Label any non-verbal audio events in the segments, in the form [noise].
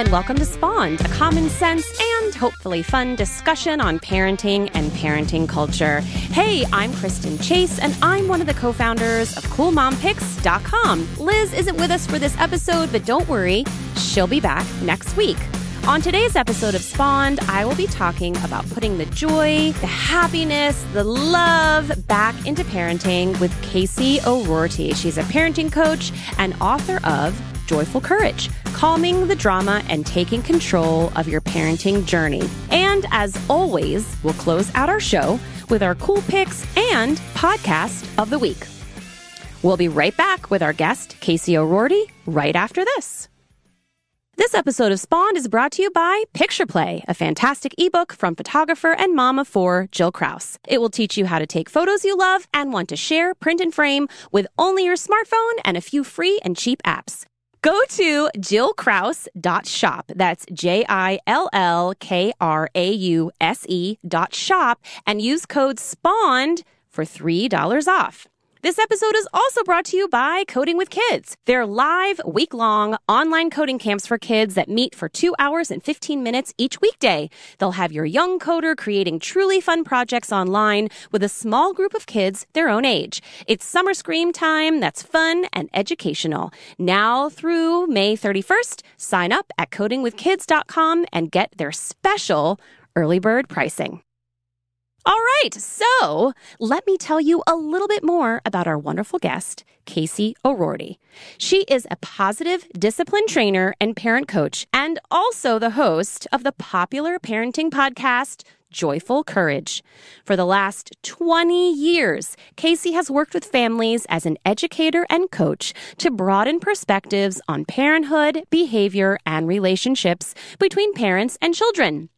and welcome to Spawned, a common sense and hopefully fun discussion on parenting and parenting culture. Hey, I'm Kristen Chase, and I'm one of the co founders of CoolMomPicks.com. Liz isn't with us for this episode, but don't worry, she'll be back next week. On today's episode of Spawned, I will be talking about putting the joy, the happiness, the love back into parenting with Casey O'Roarty. She's a parenting coach and author of Joyful Courage, calming the drama and taking control of your parenting journey. And as always, we'll close out our show with our cool picks and podcast of the week. We'll be right back with our guest, Casey O'Roarty, right after this. This episode of Spawned is brought to you by Picture Play, a fantastic ebook from photographer and mom of four, Jill Krause. It will teach you how to take photos you love and want to share, print, and frame with only your smartphone and a few free and cheap apps. Go to jillkrause.shop. That's J I L L K R A U S E dot shop and use code SPAWNED for $3 off. This episode is also brought to you by Coding with Kids. They're live, week long online coding camps for kids that meet for two hours and 15 minutes each weekday. They'll have your young coder creating truly fun projects online with a small group of kids their own age. It's summer scream time that's fun and educational. Now through May 31st, sign up at codingwithkids.com and get their special early bird pricing. All right, so let me tell you a little bit more about our wonderful guest, Casey O'Roarty. She is a positive discipline trainer and parent coach, and also the host of the popular parenting podcast, Joyful Courage. For the last 20 years, Casey has worked with families as an educator and coach to broaden perspectives on parenthood, behavior, and relationships between parents and children.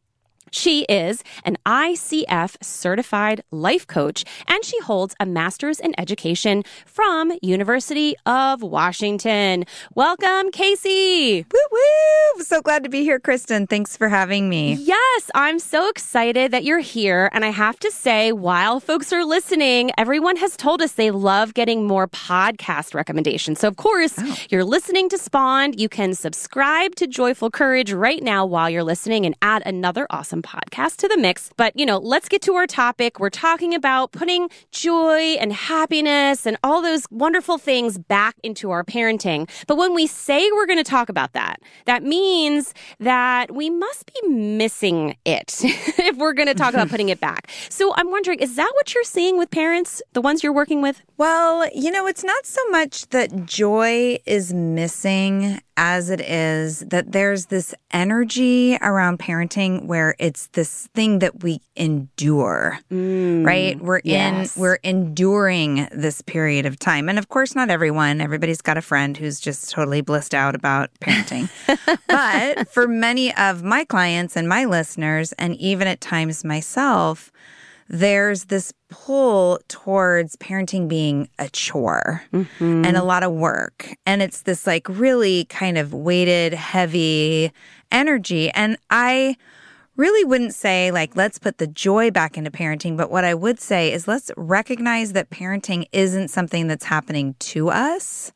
She is an ICF certified life coach and she holds a master's in education from University of Washington. Welcome, Casey. Woo woo! So glad to be here, Kristen. Thanks for having me. Yes, I'm so excited that you're here. And I have to say, while folks are listening, everyone has told us they love getting more podcast recommendations. So, of course, oh. you're listening to Spawned. You can subscribe to Joyful Courage right now while you're listening and add another awesome podcast to the mix. But, you know, let's get to our topic. We're talking about putting joy and happiness and all those wonderful things back into our parenting. But when we say we're going to talk about that, that means that we must be missing it [laughs] if we're going to talk about putting it back. So I'm wondering, is that what you're seeing with parents, the ones you're working with? Well, you know, it's not so much that joy is missing as it is that there's this energy around parenting where it's this thing that we endure, mm, right? We're yes. in, we're enduring this period of time. And of course, not everyone, everybody's got a friend who's just totally blissed out about parenting. [laughs] but for many of my clients and my listeners, and even at times myself, there's this pull towards parenting being a chore mm-hmm. and a lot of work. And it's this like really kind of weighted, heavy energy. And I really wouldn't say like, let's put the joy back into parenting. But what I would say is let's recognize that parenting isn't something that's happening to us.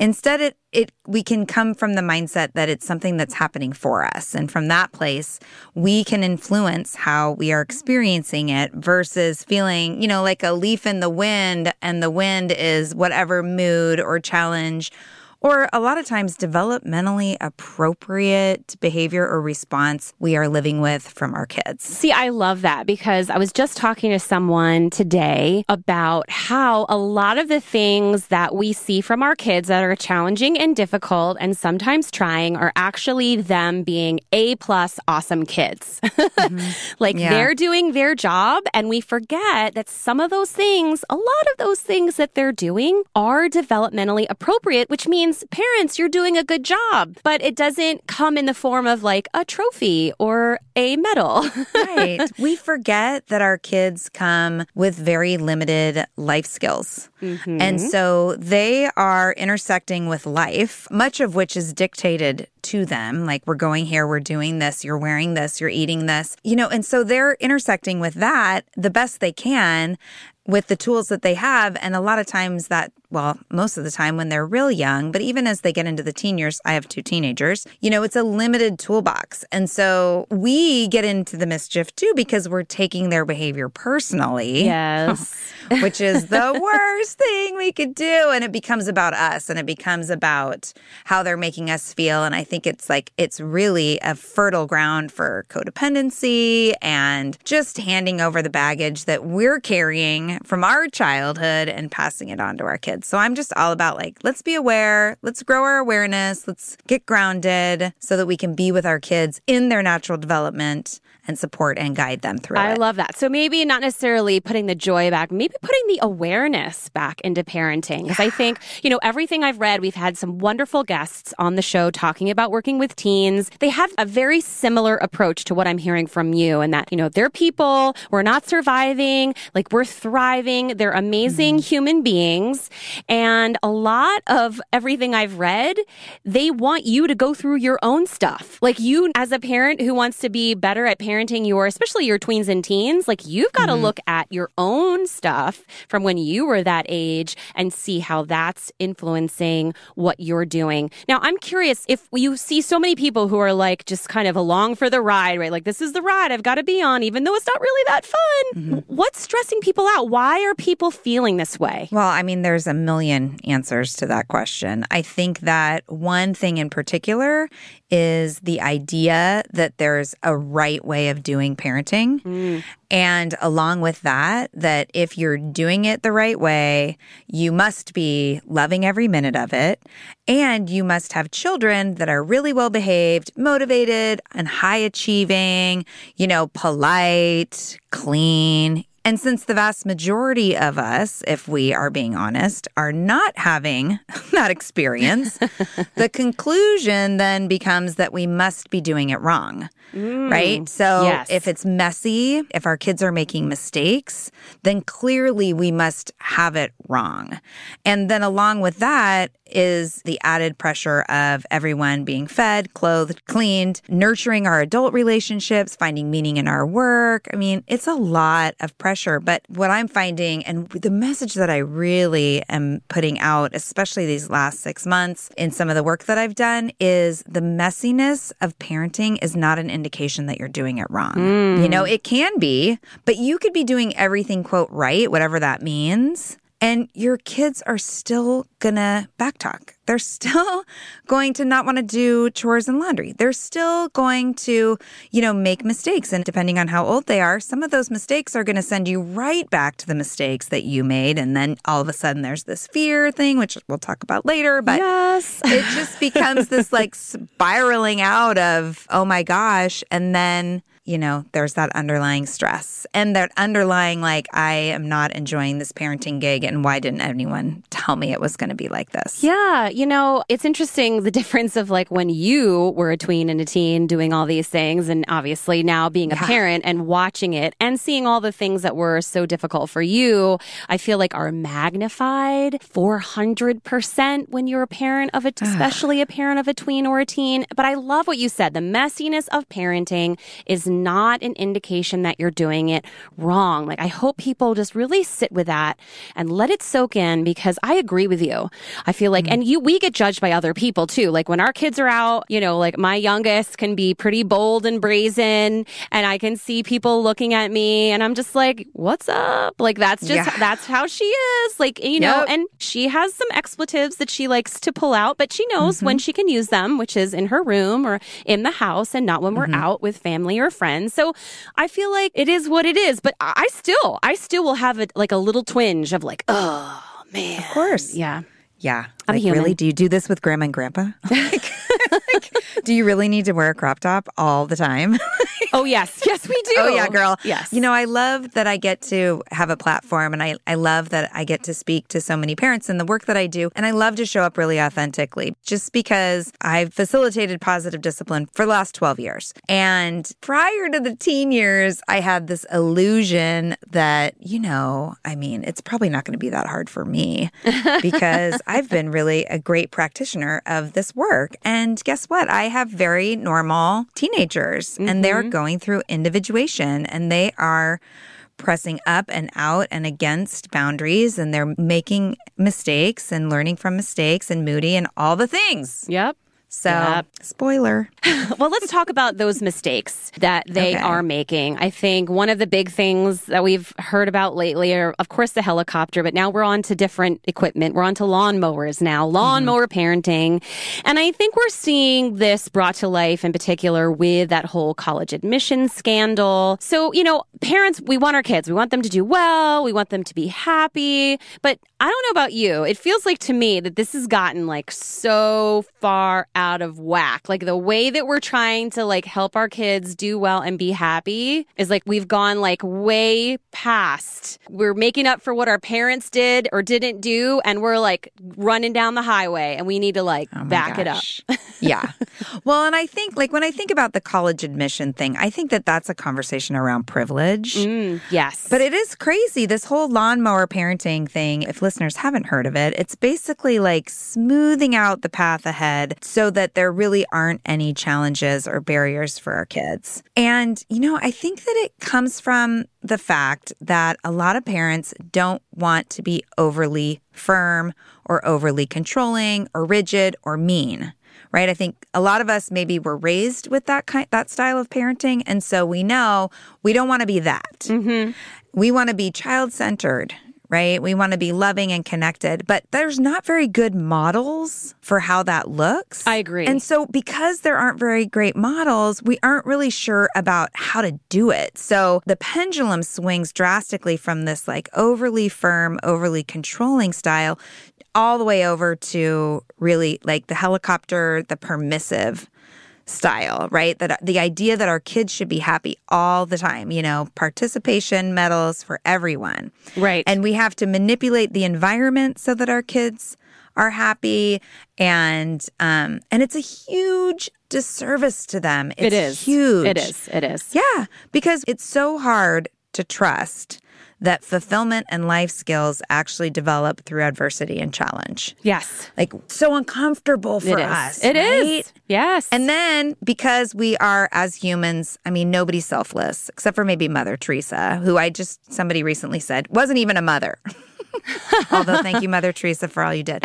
Instead, it, it we can come from the mindset that it's something that's happening for us. And from that place, we can influence how we are experiencing it versus feeling, you know, like a leaf in the wind and the wind is whatever mood or challenge or a lot of times developmentally appropriate behavior or response we are living with from our kids. See, I love that because I was just talking to someone today about how a lot of the things that we see from our kids that are challenging and difficult and sometimes trying are actually them being A plus awesome kids. [laughs] Mm-hmm. like yeah. they're doing their job and we forget that some of those things, a lot of those things that they're doing are developmentally appropriate, which means means, parents, you're doing a good job. But it doesn't come in the form of like a trophy or a medal. [laughs] right. We forget that our kids come with very limited life skills. Mm-hmm. And so they are intersecting with life, much of which is dictated to them. Like, we're going here, we're doing this, you're wearing this, you're eating this, you know, and so they're intersecting with that the best they can with the tools that they have. And a lot of times that well, most of the time when they're real young, but even as they get into the teen years, I have two teenagers, you know, it's a limited toolbox. And so we get into the mischief too because we're taking their behavior personally. Yes. [laughs] which is the worst thing we could do. And it becomes about us and it becomes about how they're making us feel. And I think it's like, it's really a fertile ground for codependency and just handing over the baggage that we're carrying from our childhood and passing it on to our kids. So I'm just all about like, let's be aware, let's grow our awareness, let's get grounded so that we can be with our kids in their natural development and support and guide them through I it. love that. So maybe not necessarily putting the joy back, maybe putting the awareness back into parenting. Because I think, you know, everything I've read, we've had some wonderful guests on the show talking about working with teens. They have a very similar approach to what I'm hearing from you, and that, you know, they're people, we're not surviving, like we're thriving, they're amazing mm-hmm. human beings. And a lot of everything I've read, they want you to go through your own stuff. Like you, as a parent who wants to be better at parenting your, especially your tweens and teens, like you've got to mm-hmm. look at your own stuff from when you were that age and see how that's influencing what you're doing. Now, I'm curious if you see so many people who are like just kind of along for the ride, right? Like, this is the ride I've got to be on, even though it's not really that fun. Mm-hmm. What's stressing people out? Why are people feeling this way? Well, I mean, there's a million answers to that question. I think that one thing in particular is the idea that there's a right way of doing parenting. Mm. And along with that, that if you're doing it the right way, you must be loving every minute of it. And you must have children that are really well behaved, motivated, and high achieving, you know, polite, clean, and since the vast majority of us, if we are being honest, are not having [laughs] that experience, [laughs] the conclusion then becomes that we must be doing it wrong. Right? Mm. So yes. if it's messy, if our kids are making mistakes, then clearly we must have it wrong. And then along with that is the added pressure of everyone being fed, clothed, cleaned, nurturing our adult relationships, finding meaning in our work. I mean, it's a lot of pressure. But what I'm finding, and the message that I really am putting out, especially these last six months in some of the work that I've done, is the messiness of parenting is not an indication that you're doing it wrong. You mm. know, it can be, but you could be doing everything, quote, right, whatever that means. And your kids are still gonna backtalk. They're [laughs] still going to not want to do chores and laundry. They're still going to, you know, make mistakes. And depending on how old they are, some of those mistakes are going to send you right back to the mistakes that you made. And then all of a sudden there's this fear thing, which we'll talk about later. But Yes. [laughs] it just becomes this like spiraling out of, oh my gosh. And then, you know, there's that underlying stress and that underlying, like, I am not enjoying this parenting gig. And why didn't anyone tell me it was going to be like this? Yeah, you know, it's interesting the [laughs] difference of like when you were a tween and a teen doing all these things, and obviously now being a parent and watching it and seeing all the things that were so difficult for you, I feel like are magnified 400% when you're a parent of a, especially a parent of a tween or a teen. But I love what you said. The messiness of parenting is not an indication that you're doing it wrong. Like, I hope people just really sit with that and let it soak in because I agree with you. I feel like, mm-hmm. and you, we get judged by other people too. Like when our kids are out, you know, like my youngest can be pretty bold and brazen and I can see people looking at me and I'm just like, what's up? Like that's just, Yeah. that's how she is. Like, you know, Yep. and she has some expletives that she likes to pull out, but she knows when mm-hmm. she can use them, which is in her room or in the house and not when we're mm-hmm. out with family or friends. So I feel like it is what it is, but I still, I still will have it like a little twinge of like, oh man. Of course. Yeah. Yeah. I'm like, human. really? Do you do this with grandma and grandpa? [laughs] [laughs] like, do you really need to wear a crop top all the time? [laughs] Oh yes, [laughs] yes we do. Oh yeah, girl. Yes. You know, I love that I get to have a platform and I, I love that I get to speak to so many parents and the work that I do. And I love to show up really authentically just because I've facilitated positive discipline for the last 12 years. And prior to the teen years, I had this illusion that, you know, I mean, it's probably not going to be that hard for me [laughs] because I've been really a great practitioner of this work. And guess what? I have very normal teenagers and they're mm-hmm. going through individuation and they are pressing up and out and against boundaries and they're making mistakes and learning from mistakes and moody and all the things. Yep. So, Yep. spoiler. [laughs] well, let's talk about those mistakes that they Okay. are making. I think one of the big things that we've heard about lately are, of course, the helicopter, but now we're on to different equipment. We're on to lawnmowers now, mm-hmm. lawnmower parenting. And I think we're seeing this brought to life in particular with that whole college admission scandal. So, you know, parents, we want our kids, we want them to do well, we want them to be happy. But I don't know about you. It feels like to me that this has gotten like so far out of whack. Like the way that we're trying to like help our kids do well and be happy is like we've gone like way past. We're making up for what our parents did or didn't do and we're like running down the highway and we need to like Oh back it up. yeah. [laughs] Well, and I think, like, when I think about the college admission thing, I think that that's a conversation around privilege. Mm, yes. But it is crazy. This whole lawnmower parenting thing, if listeners haven't heard of it, it's basically like smoothing out the path ahead so that there really aren't any challenges or barriers for our kids. And, you know, I think that it comes from the fact that a lot of parents don't want to be overly firm or overly controlling or rigid or mean right? I think a lot of us maybe were raised with that kind that style of parenting and so we know we don't want to be that. Mm-hmm. We want to be child-centered, right? We want to be loving and connected, but there's not very good models for how that looks. I agree. And so because there aren't very great models, we aren't really sure about how to do it. So the pendulum swings drastically from this like overly firm, overly controlling style all the way over to really like the helicopter, the permissive style, right? That the idea that our kids should be happy all the time, you know, participation medals for everyone. Right. And we have to manipulate the environment so that our kids are happy and um and it's a huge disservice to them. It's it is huge. It is. It is. Yeah, because it's so hard to trust that fulfillment and life skills actually develop through adversity and challenge. Yes. Like so uncomfortable for It is. us. It is. right? Yes. And then because we are as humans, I mean nobody's selfless except for maybe Mother Teresa, who I just somebody recently said wasn't even a mother. [laughs] [laughs] Although thank you Mother Teresa for all you did.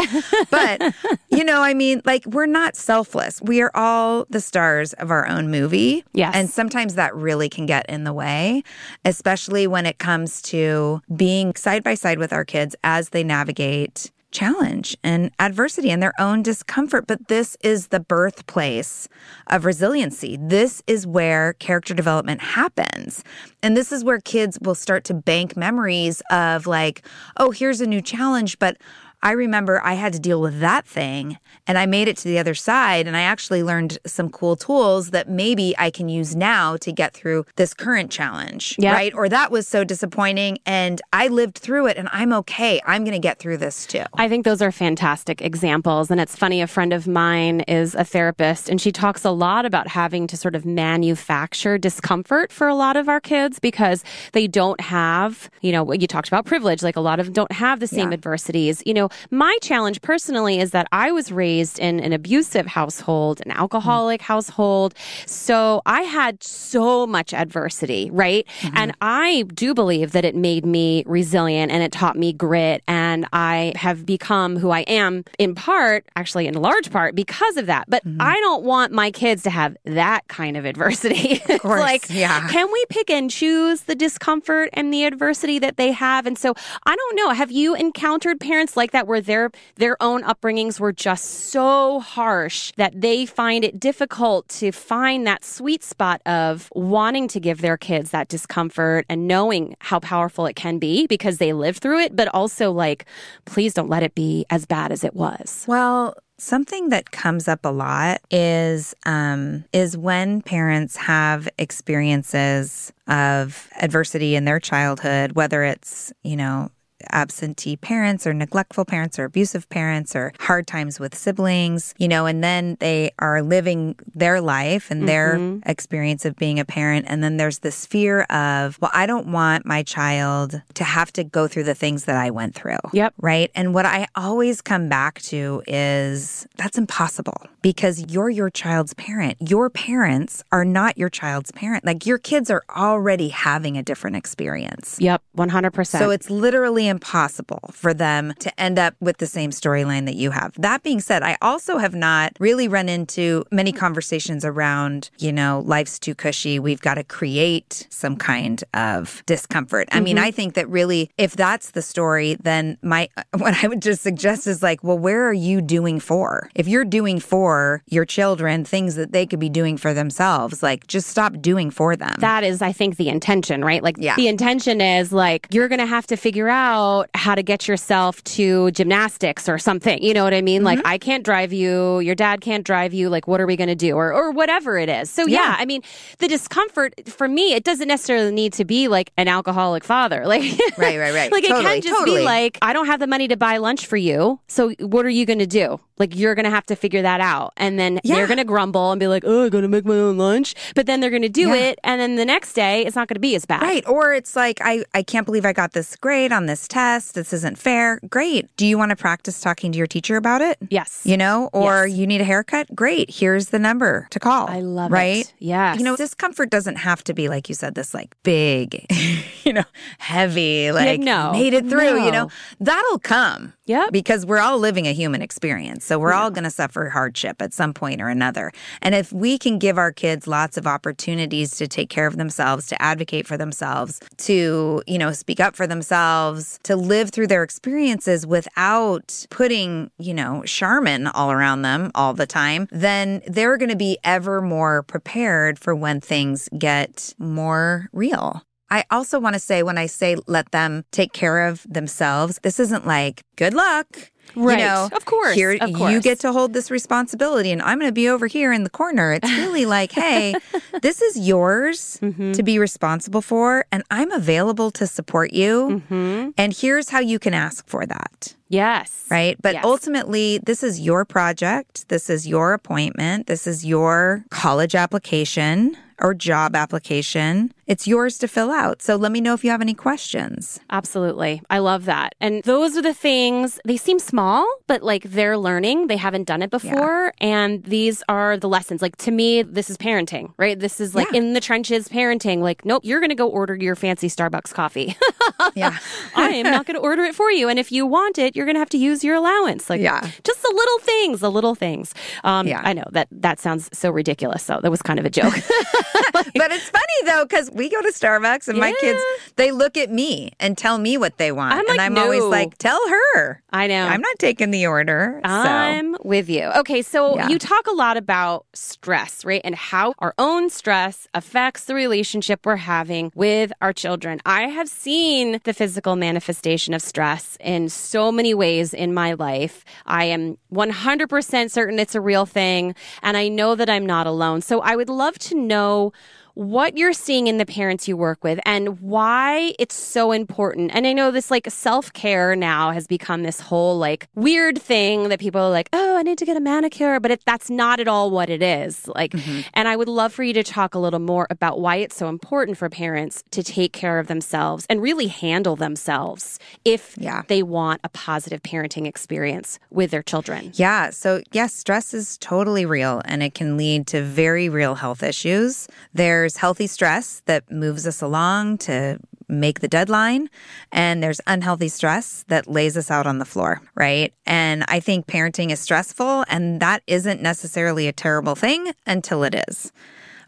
But you know, I mean like we're not selfless. We are all the stars of our own movie. Yes. And sometimes that really can get in the way, especially when it comes to being side by side with our kids as they navigate challenge and adversity and their own discomfort. But this is the birthplace of resiliency. This is where character development happens. And this is where kids will start to bank memories of, like, oh, here's a new challenge, but I remember I had to deal with that thing and I made it to the other side and I actually learned some cool tools that maybe I can use now to get through this current challenge, Yep. right? Or that was so disappointing and I lived through it and I'm okay. I'm going to get through this too. I think those are fantastic examples. And it's funny, a friend of mine is a therapist, and she talks a lot about having to sort of manufacture discomfort for a lot of our kids because they don't have, you know, you talked about privilege, like a lot of them don't have the same Yeah. adversities. You know, my challenge personally is that I was raised in an abusive household, an alcoholic mm-hmm. household. So I had so much adversity, right? Mm-hmm. And I do believe that it made me resilient and it taught me grit. And I have become who I am in part, actually in large part, because of that. But mm-hmm. I don't want my kids to have that kind of adversity. [laughs] Of course, like, yeah. can we pick and choose the discomfort and the adversity that they have? And so I don't know. Have you encountered parents like that where their their own upbringings were just so harsh that they find it difficult to find that sweet spot of wanting to give their kids that discomfort and knowing how powerful it can be because they lived through it, but also like, please don't let it be as bad as it was. Well, something that comes up a lot is um, is when parents have experiences of adversity in their childhood, whether it's you know absentee parents or neglectful parents or abusive parents or hard times with siblings, you know, and then they are living their life and their mm-hmm. experience of being a parent. And then there's this fear of, well, I don't want my child to have to go through the things that I went through. Yep. Right. And what I always come back to is that's impossible because you're your child's parent. Your parents are not your child's parent. Like your kids are already having a different experience. Yep. 100%. So it's literally impossible for them to end up with the same storyline that you have. That being said, I also have not really run into many conversations around, you know, life's too cushy. We've got to create some kind of discomfort. I mm-hmm. mean, I think that really, if that's the story, then my, [laughs] what I would just suggest is like, well, where are you doing for? If you're doing for your children things that they could be doing for themselves, like just stop doing for them. That is, I think, the intention, right? Like, yeah. the intention is like, you're going to have to figure out how to get yourself to gymnastics or something. You know what I mean? Mm-hmm. Like, I can't drive you, your dad can't drive you. Like, what are we going to do? Or, or whatever it is. So, yeah. yeah, I mean, the discomfort for me, it doesn't necessarily need to be like an alcoholic father. [laughs] Like, right, right, right. like, totally, it can just totally. be like, I don't have the money to buy lunch for you. So, what are you going to do? Like, you're going to have to figure that out. And then yeah. they're going to grumble and be like, oh, I got to make my own lunch. But then they're going to do yeah. it. And then the next day, it's not going to be as bad. Right. Or it's like, I, I can't believe I got this grade on this test. This isn't fair. Great. Do you want to practice talking to your teacher about it? Yes. You know, or yes. you need a haircut? Great. Here's the number to call. I love right? it. Right? Yeah. You know, discomfort doesn't have to be, like you said, this like big, [laughs] you know, heavy, like yeah, no. made it through, no. you know, that'll come. Yeah. Because we're all living a human experience. So we're yeah. all going to suffer hardship at some point or another. And if we can give our kids lots of opportunities to take care of themselves, to advocate for themselves, to, you know, speak up for themselves, to live through their experiences without putting, you know, Charmin all around them all the time, then they're going to be ever more prepared for when things get more real. I also want to say when I say let them take care of themselves, this isn't like good luck. Right. You know, of course. Here, of course. you get to hold this responsibility, and I'm going to be over here in the corner. It's really like, [laughs] hey, this is yours mm-hmm. to be responsible for, and I'm available to support you. Mm-hmm. And here's how you can ask for that. Yes. Right. But yes. ultimately, this is your project. This is your appointment. This is your college application or job application. It's yours to fill out. So let me know if you have any questions. Absolutely. I love that. And those are the things, they seem small, but like they're learning. They haven't done it before. Yeah. And these are the lessons. Like to me, this is parenting, right? This is like yeah. in the trenches parenting. Like, nope, you're going to go order your fancy Starbucks coffee. [laughs] yeah. I am not going to order it for you. And if you want it, you're going to have to use your allowance. Like, yeah. just the little things, the little things. Um, yeah. I know that that sounds so ridiculous. So that was kind of a joke. [laughs] [laughs] but it's funny though, because we go to Starbucks and yeah. my kids, they look at me and tell me what they want. I'm like, and I'm no. always like, tell her. I know. I'm not taking the order. So. I'm with you. Okay, so yeah. you talk a lot about stress, right? And how our own stress affects the relationship we're having with our children. I have seen the physical manifestation of stress in so many ways in my life. I am 100% certain it's a real thing, and I know that I'm not alone. So I would love to know what you're seeing in the parents you work with and why it's so important. And I know this like self care now has become this whole like weird thing that people are like, oh, I need to get a manicure, but it, that's not at all what it is. Like, mm-hmm. and I would love for you to talk a little more about why it's so important for parents to take care of themselves and really handle themselves if yeah. they want a positive parenting experience with their children. Yeah. So, yes, stress is totally real and it can lead to very real health issues. There there's healthy stress that moves us along to make the deadline, and there's unhealthy stress that lays us out on the floor, right? And I think parenting is stressful, and that isn't necessarily a terrible thing until it is.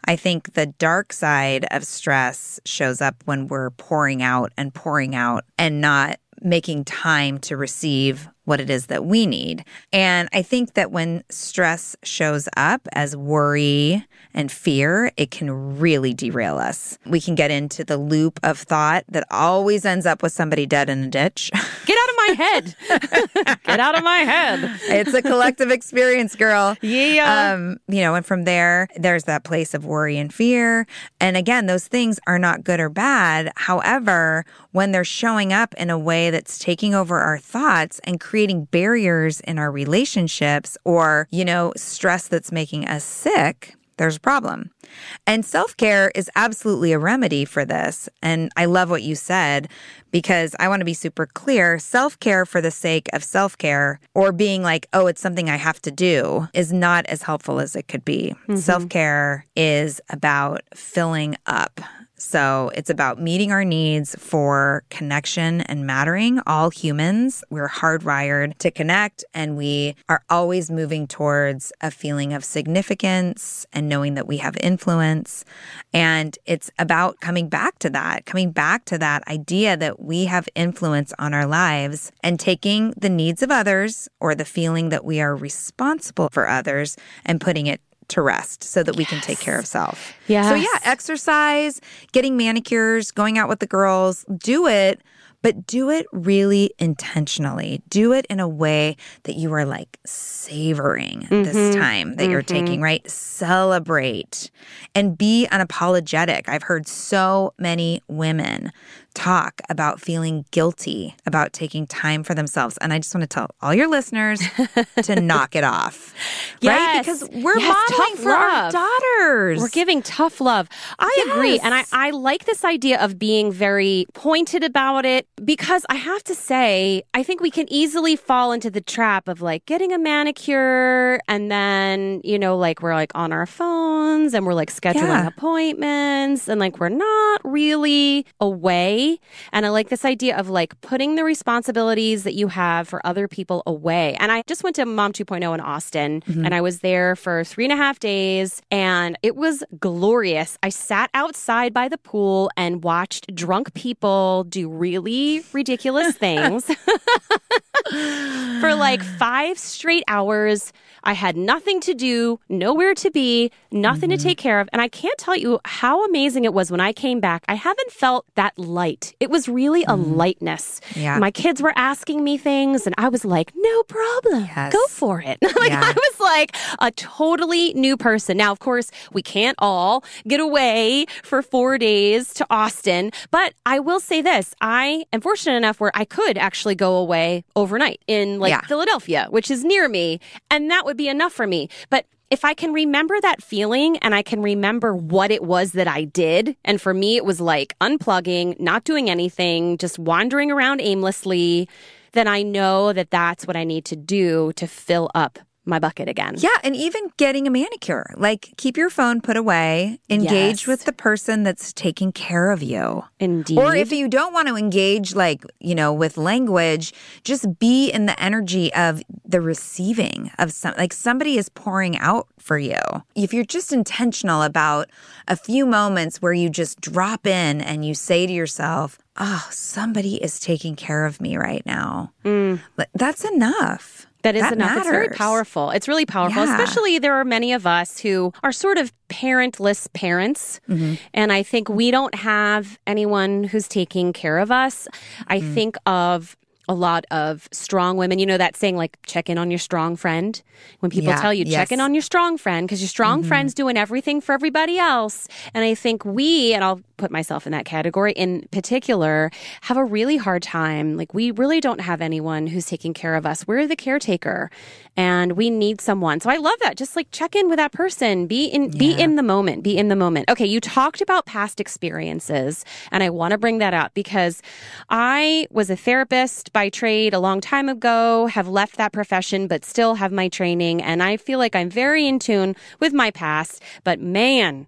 I think the dark side of stress shows up when we're pouring out and pouring out and not making time to receive what it is that we need. And I think that when stress shows up as worry and fear, it can really derail us. We can get into the loop of thought that always ends up with somebody dead in a ditch. [laughs] Get out of my head. [laughs] Get out of my head. it's a collective experience, girl. Yeah. Um, you know, and from there, there's that place of worry and fear. And again, those things are not good or bad. However, when they're showing up in a way that's taking over our thoughts and creating barriers in our relationships or, you know, stress that's making us sick, there's a problem. And self care is absolutely a remedy for this. And I love what you said because I want to be super clear. Self care for the sake of self care or being like, oh, it's something I have to do is not as helpful as it could be. Mm-hmm. Self care is about filling up so it's about meeting our needs for connection and mattering. All humans, we're hardwired to connect and we are always moving towards a feeling of significance and knowing that we have influence. And it's about coming back to that, coming back to that idea that we have influence on our lives and taking the needs of others or the feeling that we are responsible for others and putting it to rest so that we yes. can take care of self. Yeah. So yeah, exercise, getting manicures, going out with the girls, do it, but do it really intentionally. Do it in a way that you are like savoring mm-hmm. this time that mm-hmm. you're taking, right? Celebrate and be unapologetic. I've heard so many women talk about feeling guilty about taking time for themselves. And I just want to tell all your listeners [laughs] to knock it off. Yes. Right? Because we're yes, modeling for love. our daughters. We're giving tough love. I yes. agree. And I, I like this idea of being very pointed about it because I have to say, I think we can easily fall into the trap of like getting a manicure and then, you know, like we're like on our phones and we're like scheduling yeah. appointments and like we're not really away and I like this idea of like putting the responsibilities that you have for other people away. And I just went to Mom 2.0 in Austin mm-hmm. and I was there for three and a half days and it was glorious. I sat outside by the pool and watched drunk people do really ridiculous [laughs] things [laughs] for like five straight hours. I had nothing to do, nowhere to be, nothing mm-hmm. to take care of. And I can't tell you how amazing it was when I came back. I haven't felt that light. It was really a mm-hmm. lightness. Yeah. My kids were asking me things, and I was like, no problem. Yes. Go for it. [laughs] like, yeah. I was like a totally new person. Now, of course, we can't all get away for four days to Austin, but I will say this I am fortunate enough where I could actually go away overnight in like yeah. Philadelphia, which is near me. And that would would be enough for me. But if I can remember that feeling and I can remember what it was that I did, and for me, it was like unplugging, not doing anything, just wandering around aimlessly, then I know that that's what I need to do to fill up my bucket again. Yeah, and even getting a manicure. Like keep your phone put away, engage yes. with the person that's taking care of you. Indeed. Or if you don't want to engage like, you know, with language, just be in the energy of the receiving of some like somebody is pouring out for you. If you're just intentional about a few moments where you just drop in and you say to yourself, "Oh, somebody is taking care of me right now." Mm. That's enough. That is that enough. Matters. It's very powerful. It's really powerful, yeah. especially there are many of us who are sort of parentless parents. Mm-hmm. And I think we don't have anyone who's taking care of us. I mm-hmm. think of a lot of strong women. You know that saying, like, check in on your strong friend? When people yeah, tell you, check yes. in on your strong friend, because your strong mm-hmm. friend's doing everything for everybody else. And I think we, and I'll put myself in that category in particular, have a really hard time. Like, we really don't have anyone who's taking care of us. We're the caretaker and we need someone. So I love that. Just like check in with that person, be in, yeah. be in the moment, be in the moment. Okay. You talked about past experiences and I want to bring that up because I was a therapist by trade a long time ago, have left that profession, but still have my training. And I feel like I'm very in tune with my past. But man,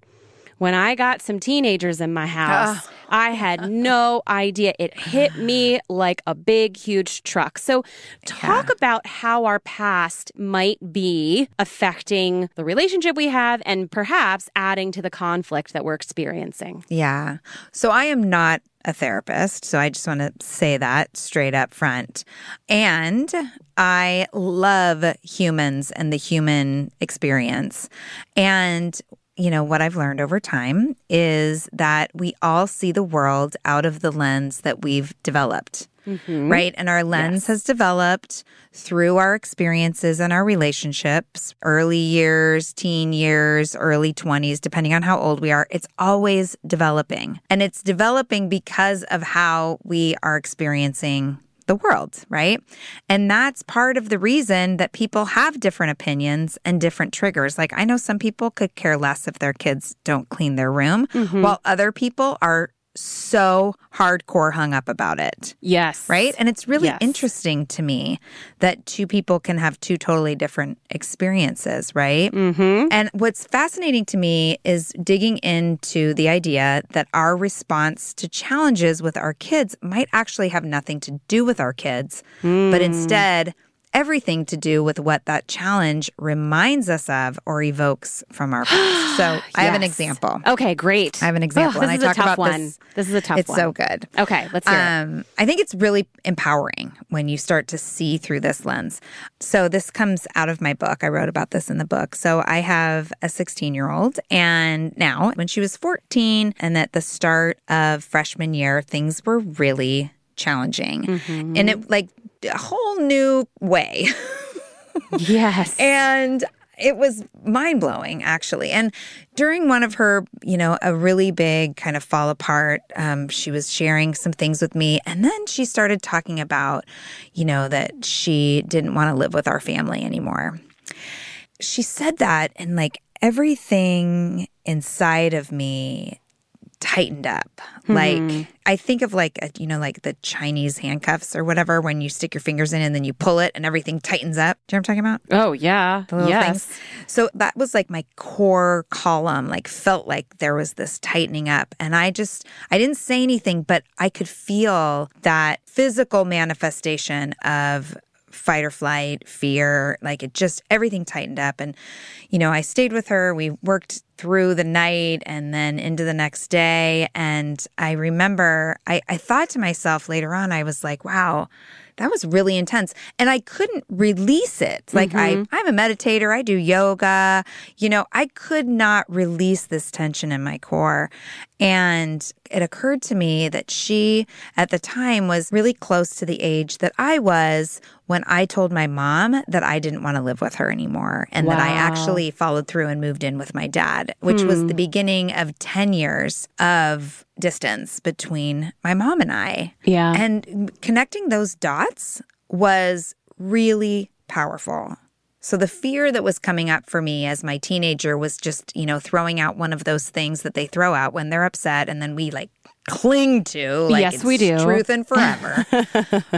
when I got some teenagers in my house, oh. I had no idea. It hit me like a big, huge truck. So, talk yeah. about how our past might be affecting the relationship we have and perhaps adding to the conflict that we're experiencing. Yeah. So, I am not a therapist. So I just want to say that straight up front. And I love humans and the human experience. And you know, what I've learned over time is that we all see the world out of the lens that we've developed. Mm-hmm. Right. And our lens yes. has developed through our experiences and our relationships, early years, teen years, early 20s, depending on how old we are. It's always developing. And it's developing because of how we are experiencing the world, right? And that's part of the reason that people have different opinions and different triggers. Like, I know some people could care less if their kids don't clean their room, mm-hmm. while other people are so hardcore hung up about it. Yes. Right? And it's really yes. interesting to me that two people can have two totally different experiences, right? Mm-hmm. And what's fascinating to me is digging into the idea that our response to challenges with our kids might actually have nothing to do with our kids, mm. but instead, everything to do with what that challenge reminds us of or evokes from our past. [gasps] So yes. I have an example. Okay, great. I have an example. Oh, this and is I a tough one. This, this, is a tough it's one. so good. Okay, let's hear um, it. I think it's really empowering when you start to see through this lens. So this comes out of my book. I wrote about this in the book. So I have a 16 year old, and now when she was 14, and at the start of freshman year, things were really challenging. Mm-hmm. And it like a whole new way. [laughs] yes. And it was mind blowing, actually. And during one of her, you know, a really big kind of fall apart, um, she was sharing some things with me. And then she started talking about, you know, that she didn't want to live with our family anymore. She said that, and like everything inside of me tightened up. Mm-hmm. Like I think of like a, you know like the Chinese handcuffs or whatever when you stick your fingers in and then you pull it and everything tightens up. Do you know what I'm talking about? Oh yeah, yes. Things. So that was like my core column. Like felt like there was this tightening up, and I just I didn't say anything, but I could feel that physical manifestation of fight or flight, fear, like it just everything tightened up. And, you know, I stayed with her. We worked through the night and then into the next day. And I remember I, I thought to myself later on, I was like, wow, that was really intense and i couldn't release it like mm-hmm. i i'm a meditator i do yoga you know i could not release this tension in my core and it occurred to me that she at the time was really close to the age that i was when i told my mom that i didn't want to live with her anymore and wow. that i actually followed through and moved in with my dad which hmm. was the beginning of 10 years of distance between my mom and I. Yeah. And connecting those dots was really powerful. So the fear that was coming up for me as my teenager was just, you know, throwing out one of those things that they throw out when they're upset and then we like cling to like yes we do truth and forever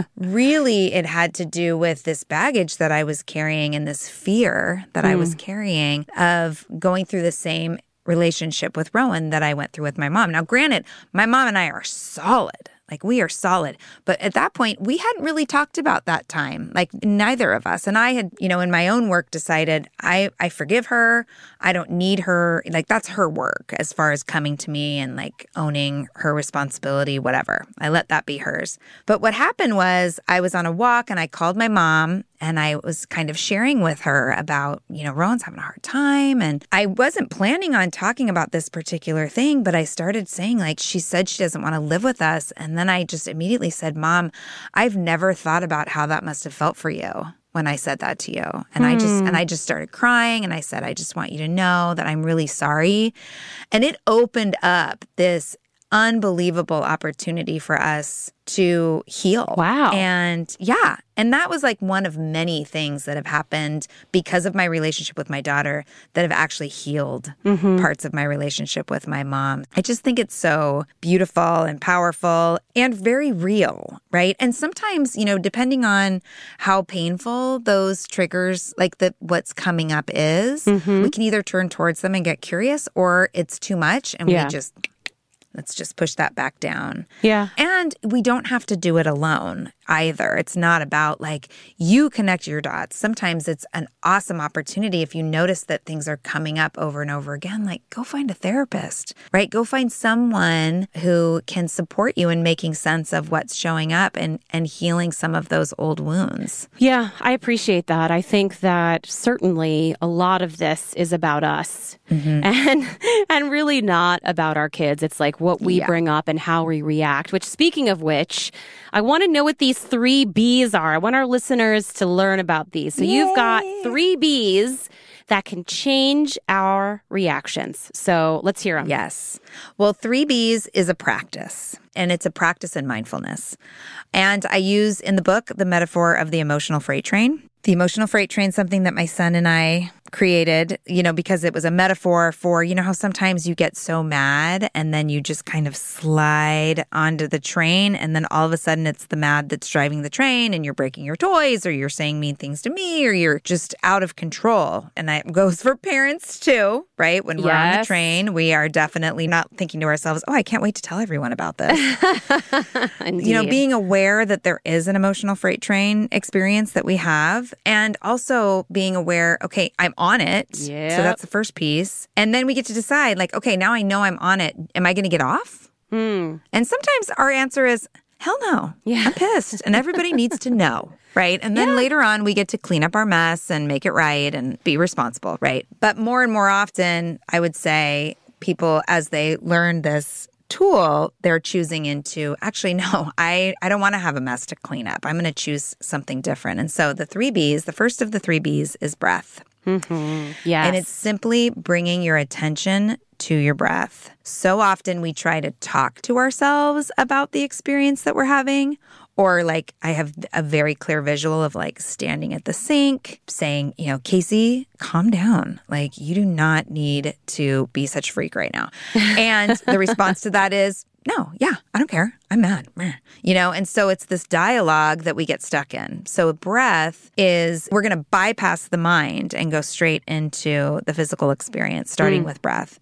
[laughs] really it had to do with this baggage that i was carrying and this fear that mm. i was hmm. carrying of going through the same relationship with Rowan that I went through with my mom. Now, granted, my mom and I are solid. Like we are solid. But at that point, we hadn't really talked about that time. Like neither of us. And I had, you know, in my own work decided I I forgive her. I don't need her. Like that's her work as far as coming to me and like owning her responsibility, whatever. I let that be hers. But what happened was I was on a walk and I called my mom and I was kind of sharing with her about, you know, Rowan's having a hard time. And I wasn't planning on talking about this particular thing, but I started saying, like, she said she doesn't want to live with us. And then I just immediately said, Mom, I've never thought about how that must have felt for you when I said that to you. And. I just and hmm. I just started crying and I said I just want you to know that I'm really sorry. And it opened up this unbelievable opportunity for us to heal. Wow. And yeah. And that was like one of many things that have happened because of my relationship with my daughter that have actually healed mm-hmm. parts of my relationship with my mom. I just think it's so beautiful and powerful and very real, right? And sometimes, you know, depending on how painful those triggers, like the what's coming up is, mm-hmm. we can either turn towards them and get curious or it's too much and yeah. we just Let's just push that back down. Yeah. And we don't have to do it alone either. It's not about like you connect your dots. Sometimes it's an awesome opportunity if you notice that things are coming up over and over again, like go find a therapist, right? Go find someone who can support you in making sense of what's showing up and and healing some of those old wounds. Yeah, I appreciate that. I think that certainly a lot of this is about us mm-hmm. [laughs] and and really not about our kids. It's like what we yeah. bring up and how we react, which speaking of which, I want to know what these three B's are. I want our listeners to learn about these. So Yay. you've got three B's that can change our reactions. So let's hear them. Yes. Well, three B's is a practice, and it's a practice in mindfulness. And I use in the book the metaphor of the emotional freight train. The emotional freight train, something that my son and I created, you know, because it was a metaphor for, you know, how sometimes you get so mad and then you just kind of slide onto the train and then all of a sudden it's the mad that's driving the train and you're breaking your toys or you're saying mean things to me or you're just out of control. And that goes for parents too, right? When we're on the train, we are definitely not thinking to ourselves, oh, I can't wait to tell everyone about this. [laughs] you know, being aware that there is an emotional freight train experience that we have and also being aware, okay, I'm on it. Yeah. So that's the first piece. And then we get to decide, like, okay, now I know I'm on it. Am I going to get off? Hmm. And sometimes our answer is, hell no. Yeah. I'm pissed. And everybody [laughs] needs to know. Right. And then yeah. later on, we get to clean up our mess and make it right and be responsible. Right. But more and more often, I would say people, as they learn this tool, they're choosing into actually, no, I, I don't want to have a mess to clean up. I'm going to choose something different. And so the three B's, the first of the three B's is breath. Mm-hmm. Yes. And it's simply bringing your attention to your breath. So often we try to talk to ourselves about the experience that we're having. Or, like, I have a very clear visual of like standing at the sink saying, you know, Casey, calm down. Like, you do not need to be such a freak right now. And the response to that is, no, yeah, I don't care. I'm mad. You know, and so it's this dialogue that we get stuck in. So breath is we're going to bypass the mind and go straight into the physical experience, starting mm. with breath.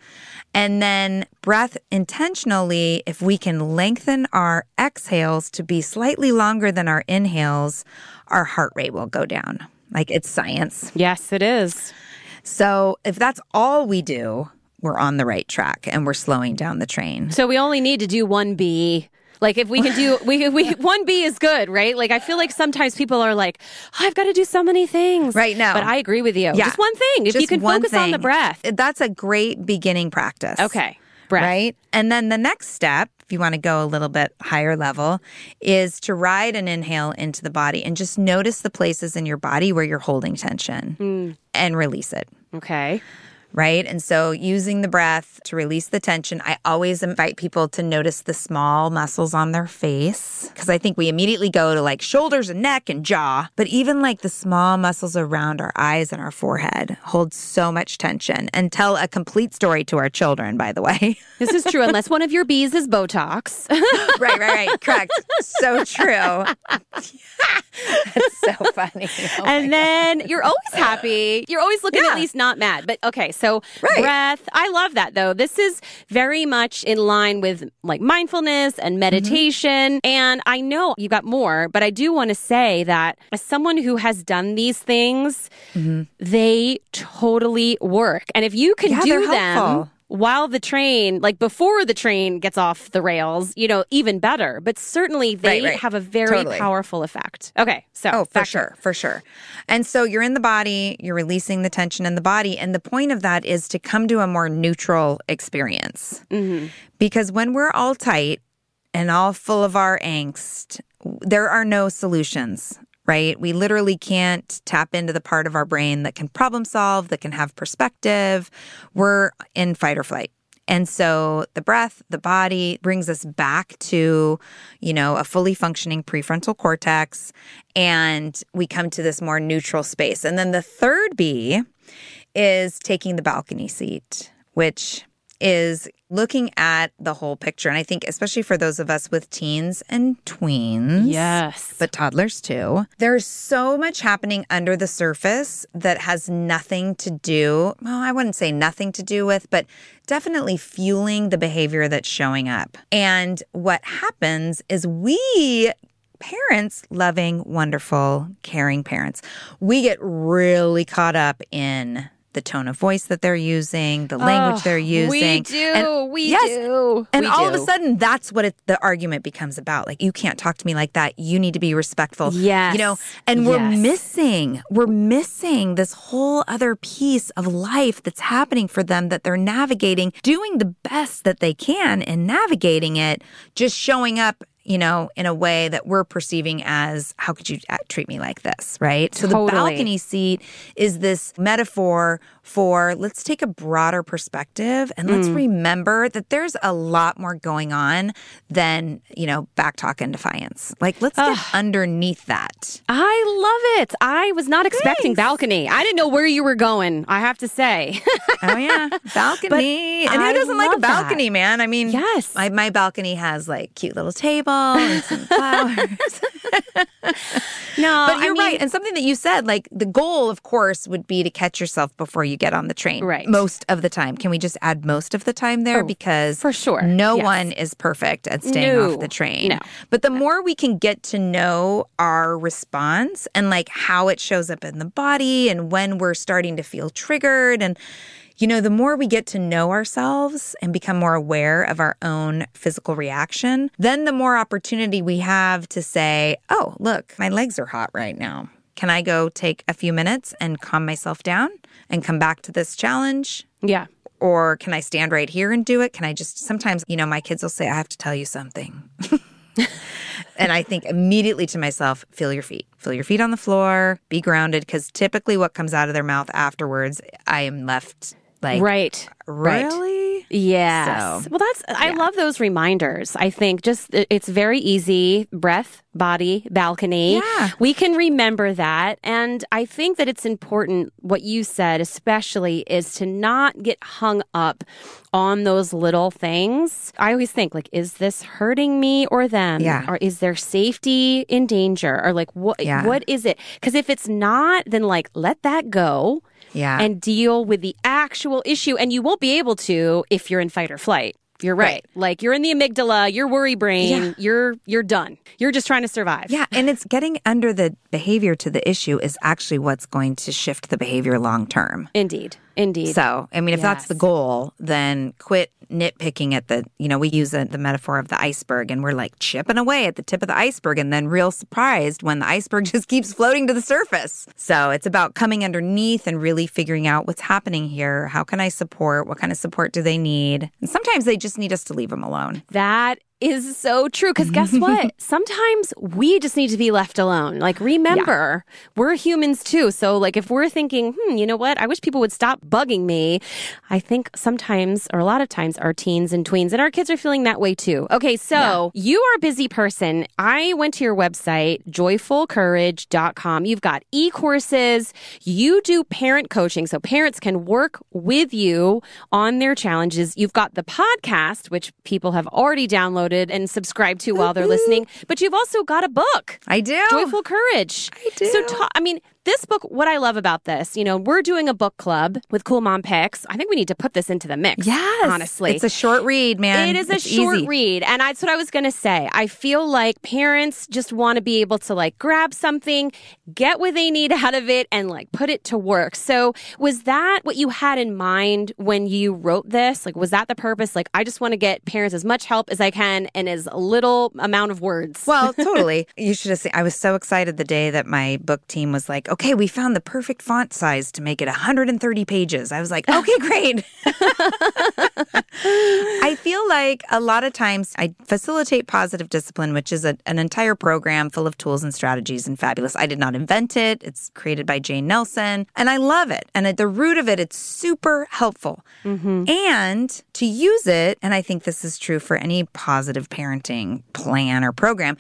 And then breath intentionally, if we can lengthen our exhales to be slightly longer than our inhales, our heart rate will go down. Like it's science. Yes, it is. So if that's all we do, we're on the right track and we're slowing down the train. So we only need to do one B. Like if we can do we [laughs] we one B is good, right? Like I feel like sometimes people are like, oh, I've got to do so many things right now. But I agree with you. Yeah. Just one thing. If Just you can focus thing. on the breath, that's a great beginning practice. Okay, breath. Right, and then the next step, if you want to go a little bit higher level, is to ride an inhale into the body and just notice the places in your body where you're holding tension mm. and release it. Okay right? And so using the breath to release the tension, I always invite people to notice the small muscles on their face because I think we immediately go to like shoulders and neck and jaw, but even like the small muscles around our eyes and our forehead hold so much tension and tell a complete story to our children, by the way. [laughs] This is true unless one of your B's is Botox. [laughs] right, right, right. Correct. So true. [laughs] That's so funny. Oh and then God. you're always happy. You're always looking yeah. at least not mad. But okay, so right. breath. I love that though. This is very much in line with like mindfulness and mm-hmm. meditation. Mm-hmm. And I know you got more, but I do want to say that as someone who has done these things, mm-hmm. they totally work. And if you can yeah, do them while the train, like before the train gets off the rails, you know, even better. But certainly they right, right. have a very totally. powerful effect. Okay. So, oh, for sure. For sure. And so you're in the body, you're releasing the tension in the body. And the point of that is to come to a more neutral experience. Mm-hmm. Because when we're all tight and all full of our angst, there are no solutions right? We literally can't tap into the part of our brain that can problem solve, that can have perspective. We're in fight or flight. And so the breath, the body brings us back to, you know, a fully functioning prefrontal cortex. And we come to this more neutral space. And then the third B is taking the balcony seat, which is looking at the whole picture. And I think, especially for those of us with teens and tweens, Yes. but toddlers too, there's so much happening under the surface that has nothing to do, well, I wouldn't say nothing to do with, but definitely fueling the behavior that's showing up. And what happens is we parents, loving, wonderful, caring parents, we get really caught up in the tone of voice that they're using, the language they're using. We do. And- we yes. do. And we all of a sudden, that's what it, the argument becomes about. Like, you can't talk to me like that. You need to be respectful. Yes. You know, and we're missing, we're missing this whole other piece of life that's happening for them that they're navigating, doing the best that they can in navigating it, just showing up. You know, in a way that we're perceiving as, how could you uh, treat me like this? Right. So the balcony seat is this metaphor for let's take a broader perspective and Mm. let's remember that there's a lot more going on than, you know, backtalk and defiance. Like, let's get underneath that. I love it. I was not expecting Thanks. balcony. I didn't know where you were going. I have to say. [laughs] Oh, yeah. balcony. and who I doesn't like a love that. balcony, man? I mean, Yes. My, my balcony has like cute little table and some [laughs] flowers. no, But you're mean- right. And something that you said, like the goal, of course, would be to catch yourself before you get on the train. Right. Most of the time. Can we just add most of the time there? Oh, because for sure. no Yes. one is perfect at staying No. off the train. No. But the more we can get to know our response and like how it shows up in the body and when we're starting to feel triggered and you know, the more we get to know ourselves and become more aware of our own physical reaction, then the more opportunity we have to say, oh, look, my legs are hot right now. Can I go take a few minutes and calm myself down and come back to this challenge? Yeah. Or can I stand right here and do it? Can I just sometimes, you know, my kids will say, I have to tell you something. [laughs] and I think immediately to myself, feel your feet. Feel your feet on the floor, be grounded. Because typically what comes out of their mouth afterwards, I am left like, Right. Right. Yes. So, well, that's, I love those reminders. I think just it's very easy breath, body, balcony. Yeah. We can remember that. And I think that it's important, what you said, especially, is to not get hung up on those little things. I always think, like, is this hurting me or them? Yeah. Or is their safety in danger? Or like, what, Yeah. what is it? Because if it's not, then like, let that go Yeah. and deal with the actual issue. And you won't be able to if you're in fight or flight. You're right. Right. Like you're in the amygdala, your worry brain, Yeah. you're you're done. You're just trying to survive. Yeah, and it's getting under the behavior to the issue is actually what's going to shift the behavior long term. Indeed. Indeed. So, I mean, if that's the goal, then quit nitpicking at the, you know, we use the, the metaphor of the iceberg and we're like chipping away at the tip of the iceberg and then real surprised when the iceberg [laughs] just keeps floating to the surface. So it's about coming underneath and really figuring out what's happening here. How can I support? What kind of support do they need? And sometimes they just need us to leave them alone. That is so true. Because guess what? [laughs] Sometimes we just need to be left alone. Like, remember, we're humans too. So, like, if we're thinking, hmm, you know what? I wish people would stop bugging me. I think sometimes, or a lot of times, our teens and tweens and our kids are feeling that way too. Okay, so you are a busy person. I went to your website, joyfulcourage.com. You've got e courses. You do parent coaching. So, parents can work with you on their challenges. You've got the podcast, which people have already downloaded and subscribed to while they're listening. But you've also got a book. I do. Joyful Courage. I do. So, ta- I mean, this book, what I love about this, you know, we're doing a book club with Cool Mom Picks. I think we need to put this into the mix. Yes. Honestly. It's a short read, man. It is a It's short easy. read. And that's what I was going to say. I feel like parents just want to be able to like grab something, get what they need out of it, and like put it to work. So, was that what you had in mind when you wrote this? Like, was that the purpose? Like, I just want to get parents as much help as I can and as little amount of words. Well, [laughs] totally. You should have seen. I was so excited the day that my book team was like, okay, we found the perfect font size to make it 130 pages. I was like, okay, [laughs] great. I feel like a lot of times I facilitate positive discipline, which is a, an entire program full of tools and strategies and fabulous. I did not invent it. It's created by Jane Nelsen and I love it. And at the root of it, it's super helpful. Mm-hmm. And to use it, and I think this is true for any positive parenting plan or program,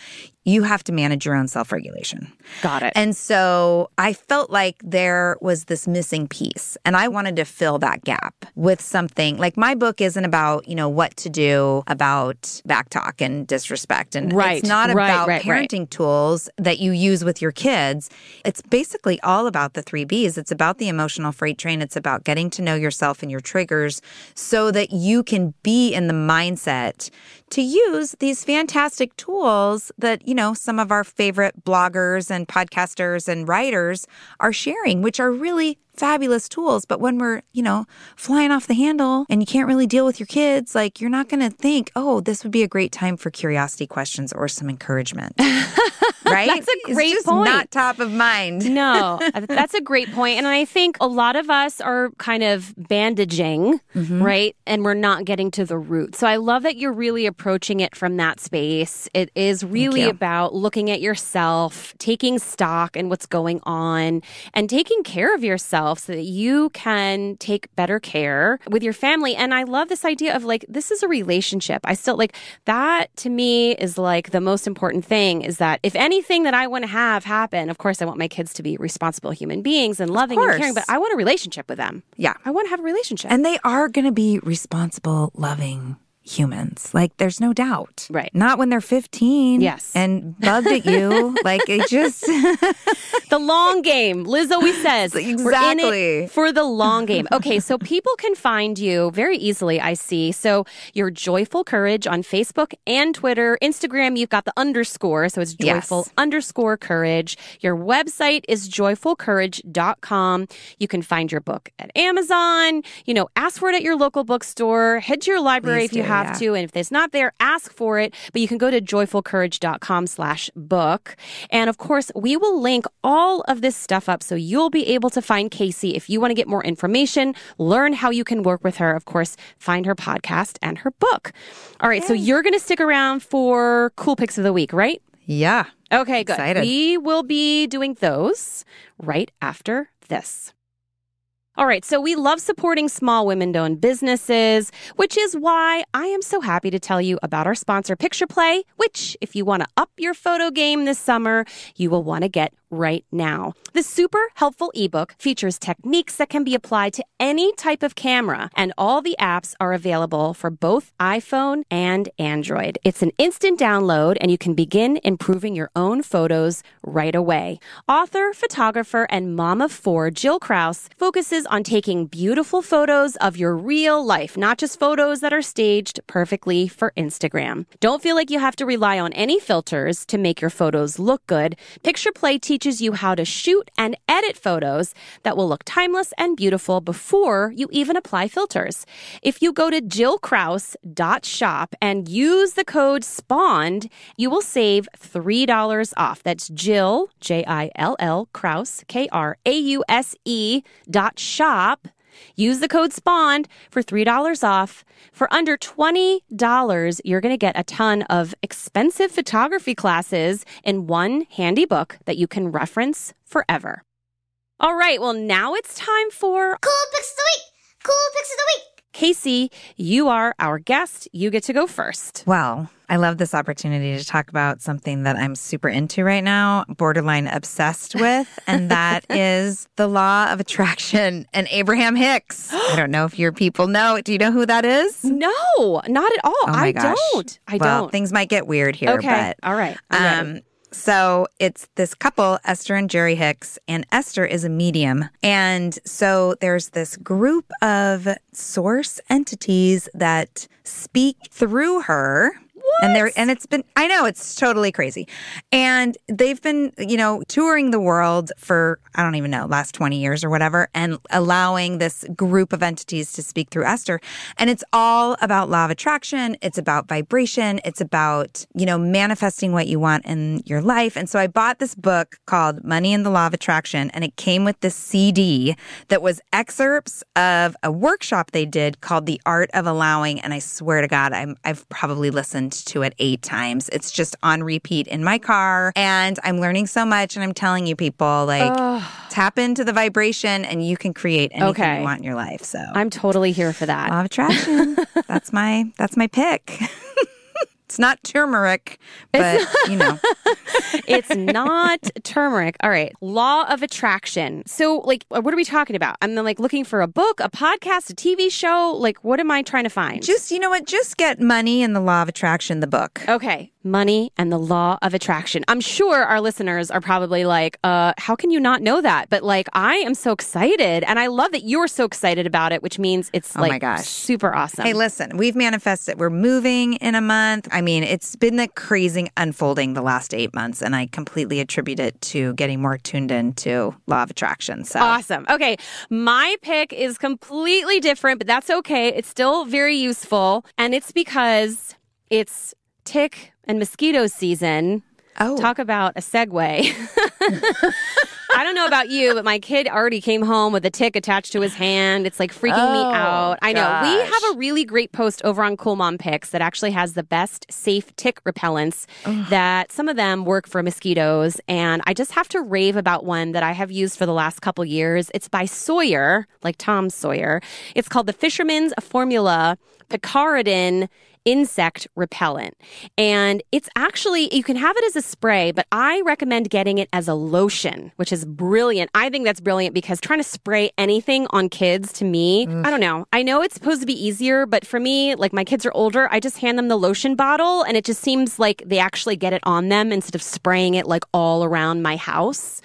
you have to manage your own self regulation. Got it. And so I felt like there was this missing piece and I wanted to fill that gap with something like my book isn't about, you know, what to do about backtalk and disrespect. And Right, it's not right, about right, parenting tools that you use with your kids. It's basically all about the three B's. It's about the emotional freight train. It's about getting to know yourself and your triggers so that you can be in the mindset to use these fantastic tools that, you know, some of our favorite bloggers and podcasters and writers are sharing, which are really fabulous tools. But when we're, you know, flying off the handle and you can't really deal with your kids, like you're not going to think, oh, this would be a great time for curiosity questions or some encouragement. [laughs] right? That's a It's great just point. Not top of mind. No, [laughs] that's a great point. And I think a lot of us are kind of bandaging, Mm-hmm. right? And we're not getting to the root. So I love that you're really approaching it from that space. It is really about looking at yourself, taking stock in what's going on, and taking care of yourself so that you can take better care with your family. And I love this idea of like, this is a relationship. I still like that to me is like the most important thing is that if anything that I want to have happen, of course, I want my kids to be responsible human beings and loving and caring, but I want a relationship with them. Yeah. I want to have a relationship. And they are going to be responsible, loving humans. Like, there's no doubt. Right. Not when they're 15. Yes. And bugged at you. [laughs] like, it just. the long game. Liz always [laughs] says, Exactly. for the long game. Okay, so people can find you very easily, I see. So your Joyful Courage on Facebook and Twitter. Instagram, you've got the underscore, so it's joyful Yes. underscore courage. Your website is joyfulcourage.com. You can find your book at Amazon. You know, ask for it at your local bookstore. Head to your library Please if you do, have yeah. to. And if it's not there, ask for it. But you can go to joyfulcourage.com slash book. And of course, we will link all of this stuff up so you'll be able to find Casey if you want to get more information, learn how you can work with her. Of course, find her podcast and her book. All right. So you're going to stick around for cool picks of the week, right? yeah. Okay, good. Excited. We will be doing those right after this. All right, so we love supporting small women owned businesses, which is why I am so happy to tell you about our sponsor, Picture Play, which, if you want to up your photo game this summer, you will want to get right now. The super helpful ebook features techniques that can be applied to any type of camera, and all the apps are available for both iPhone and Android. It's an instant download, and you can begin improving your own photos right away. Author, photographer, and mom of four, Jill Krause, focuses on taking beautiful photos of your real life, not just photos that are staged perfectly for Instagram. Don't feel like you have to rely on any filters to make your photos look good. Picture Play teaches you how to shoot and edit photos that will look timeless and beautiful before you even apply filters. If you go to jillkrause.shop and use the code SPAWNED, you will save $3 off. That's Jill, J I L L, Krause, K R A U S E dot shop. Use the code SPAWNED for $3 off. For under $20, you're going to get a ton of expensive photography classes in one handy book that you can reference forever. All right, well, now it's time for Cool picks of the week. Cool picks of the week. Casey. You are our guest. You get to go first. Well, I love this opportunity to talk about something that I'm super into right now, borderline obsessed with, and [laughs] that is the law of attraction and Abraham Hicks. [gasps] I don't know if your people know. Do you know who that is? No, not at all. Oh I gosh. don't. I well, don't. things might get weird here, okay. but all right. Um, so it's this couple, Esther and Jerry Hicks, and Esther is a medium. And so there's this group of source entities that speak through her. And they're and it's been I know it's totally crazy. And they've been, you know, touring the world for I don't even know, last 20 years or whatever and allowing this group of entities to speak through Esther. And it's all about law of attraction, it's about vibration, it's about, you know, manifesting what you want in your life. And so I bought this book called Money and the Law of Attraction and it came with this CD that was excerpts of a workshop they did called The Art of Allowing and I swear to god I'm I've probably listened to it 8 times. It's just on repeat in my car and I'm learning so much and I'm telling you people like tap into the vibration and you can create anything Okay. you want in your life. So I'm totally here for that. Law of attraction. [laughs] that's my that's my pick. [laughs] It's not turmeric, but you know. [laughs] it's not turmeric. All right. Law of attraction. So, like, uh, what are we talking about? I'm like looking for a book, a podcast, a TV show. Like, what am I trying to find? Just, you know what? Just get Money and the Law of Attraction, the book. Okay. Money and the Law of Attraction. I'm sure our listeners are probably like, uh, how can you not know that? But like, I am so excited. And I love that you're so excited about it, which means it's Oh like my gosh. super awesome. Hey, listen, we've manifested. We're moving in a month. I mean, it's been the crazy unfolding the last eight months, and I completely attribute it to getting more tuned into law of attraction. So, Awesome. Okay. My pick is completely different, but that's okay. It's still very useful. And it's because it's tick and mosquito season. oh, Talk about a segue. [laughs] I don't know about you, but my kid already came home with a tick attached to his hand. It's like freaking Oh, me out. I know. We have a really great post over on Cool Mom Picks that actually has the best safe tick repellents that some of them work for mosquitoes. And I just have to rave about one that I have used for the last couple years. It's by Sawyer, like Tom Sawyer. It's called the Fisherman's Formula Picaridin insect repellent. And it's actually, you can have it as a spray, but I recommend getting it as a lotion, which is brilliant. I think that's brilliant because trying to spray anything on kids to me, mm. I don't know. I know it's supposed to be easier, but for me, like my kids are older, I just hand them the lotion bottle and it just seems like they actually get it on them instead of spraying it like all around my house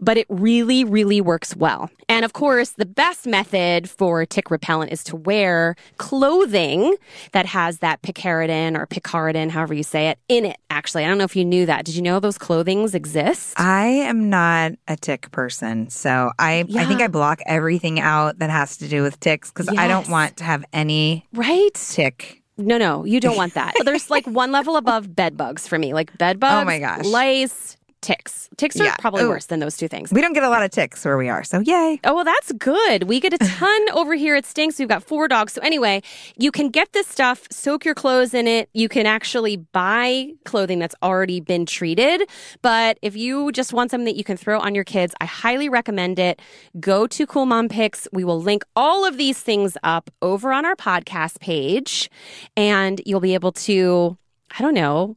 but it really, really works well. And of course, the best method for tick repellent is to wear clothing that has that picaridin or picaridin, however you say it, in it. Actually, I don't know if you knew that. Did you know those clothings exist? I am not a tick person, so I I think I block everything out that has to do with ticks because I don't want to have any right? tick. No, no, you don't want that. There's like one level above bed bugs for me, like bed bugs, [laughs] Oh my gosh. lice, ticks. Ticks are Yeah. probably Ooh. worse than those two things. We don't get a lot of ticks where we are, so yay. Oh, well, that's good. We get a [laughs] ton over here at Stinks. We've got four dogs. So, anyway, you can get this stuff, soak your clothes in it. You can actually buy clothing that's already been treated. But if you just want something that you can throw on your kids, I highly recommend it. Go to Cool Mom Picks. We will link all of these things up over on our podcast page, and you'll be able to, I don't know,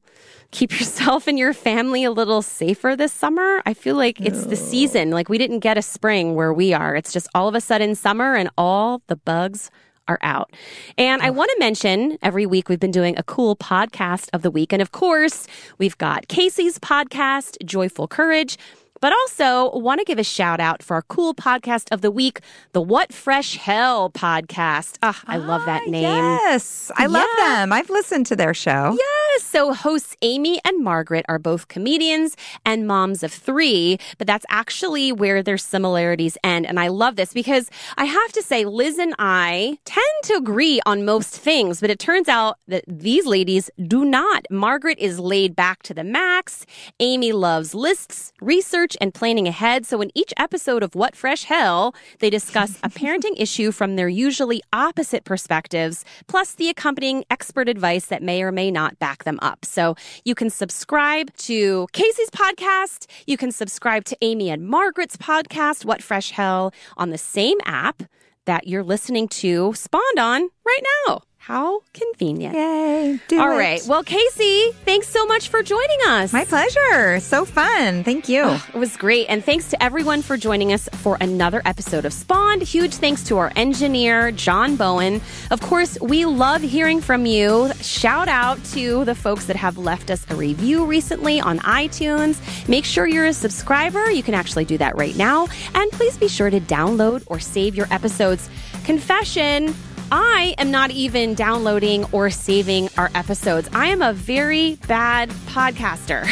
keep [laughs] yourself and your family a little safer this summer. I feel like it's the season. Like we didn't get a spring where we are. It's just all of a sudden summer and all the bugs are out. And I want to mention every week we've been doing a cool podcast of the week. And of course, we've got Casey's podcast, Joyful Courage. But also want to give a shout out for our cool podcast of the week, the What Fresh Hell podcast. Ah, I love that name. Yes, I love them. I've listened to their show. Yes. So hosts Amy and Margaret are both comedians and moms of three, but that's actually where their similarities end. And I love this because I have to say, Liz and I tend to agree on most things, but it turns out that these ladies do not. Margaret is laid back to the max. Amy loves lists, research, and planning ahead. So in each episode of What Fresh Hell, they discuss a parenting [laughs] issue from their usually opposite perspectives, plus the accompanying expert advice that may or may not back them up. So you can subscribe to Casey's podcast. You can subscribe to Amy and Margaret's podcast, What Fresh Hell, on the same app that you're listening to Spawned on right now. How convenient. Yay. Do All it. right. Well, Casey, thanks so much for joining us. My pleasure. So fun. Thank you. Oh, it was great. And thanks to everyone for joining us for another episode of Spawned. Huge thanks to our engineer, John Bowen. Of course, we love hearing from you. Shout out to the folks that have left us a review recently on iTunes. Make sure you're a subscriber. You can actually do that right now. And please be sure to download or save your episodes. Confession. I am not even downloading or saving our episodes. I am a very bad podcaster.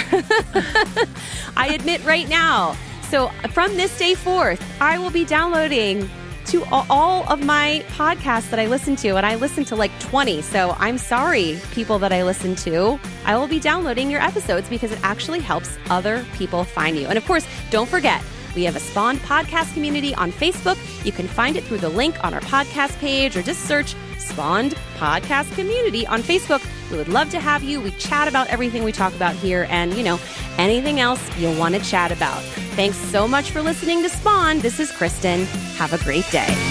[laughs] I admit right now. So from this day forth, I will be downloading to all of my podcasts that I listen to, and I listen to like 20. So I'm sorry, people that I listen to. I will be downloading your episodes because it actually helps other people find you. And of course, don't forget, we have a Spawned podcast community on Facebook. You can find it through the link on our podcast page or just search Spawned Podcast Community on Facebook. We would love to have you. We chat about everything we talk about here and, you know, anything else you'll want to chat about. Thanks so much for listening to Spawn. This is Kristen. Have a great day.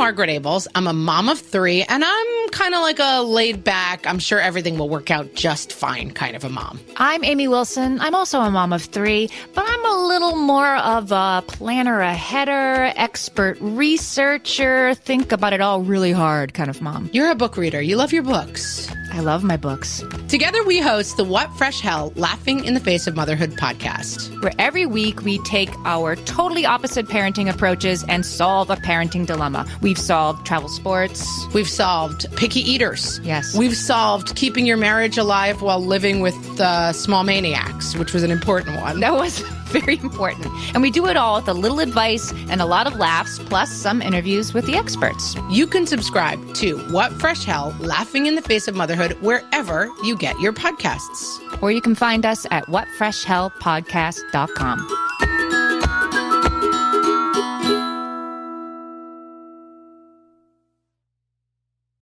Margaret Ables. I'm a mom of three, and I'm kind of like a laid back, I'm sure everything will work out just fine kind of a mom. I'm Amy Wilson. I'm also a mom of three, but I'm a little more of a planner, a header, expert researcher, think about it all really hard kind of mom. You're a book reader. You love your books. I love my books. Together, we host the What Fresh Hell Laughing in the Face of Motherhood podcast, where every week we take our totally opposite parenting approaches and solve a parenting dilemma. We've solved travel sports, we've solved picky eaters. Yes. We've solved keeping your marriage alive while living with uh, small maniacs, which was an important one. That was [laughs] very important. And we do it all with a little advice and a lot of laughs, plus some interviews with the experts. You can subscribe to What Fresh Hell Laughing in the Face of Motherhood wherever you get your podcasts. Or you can find us at whatfreshhellpodcast.com.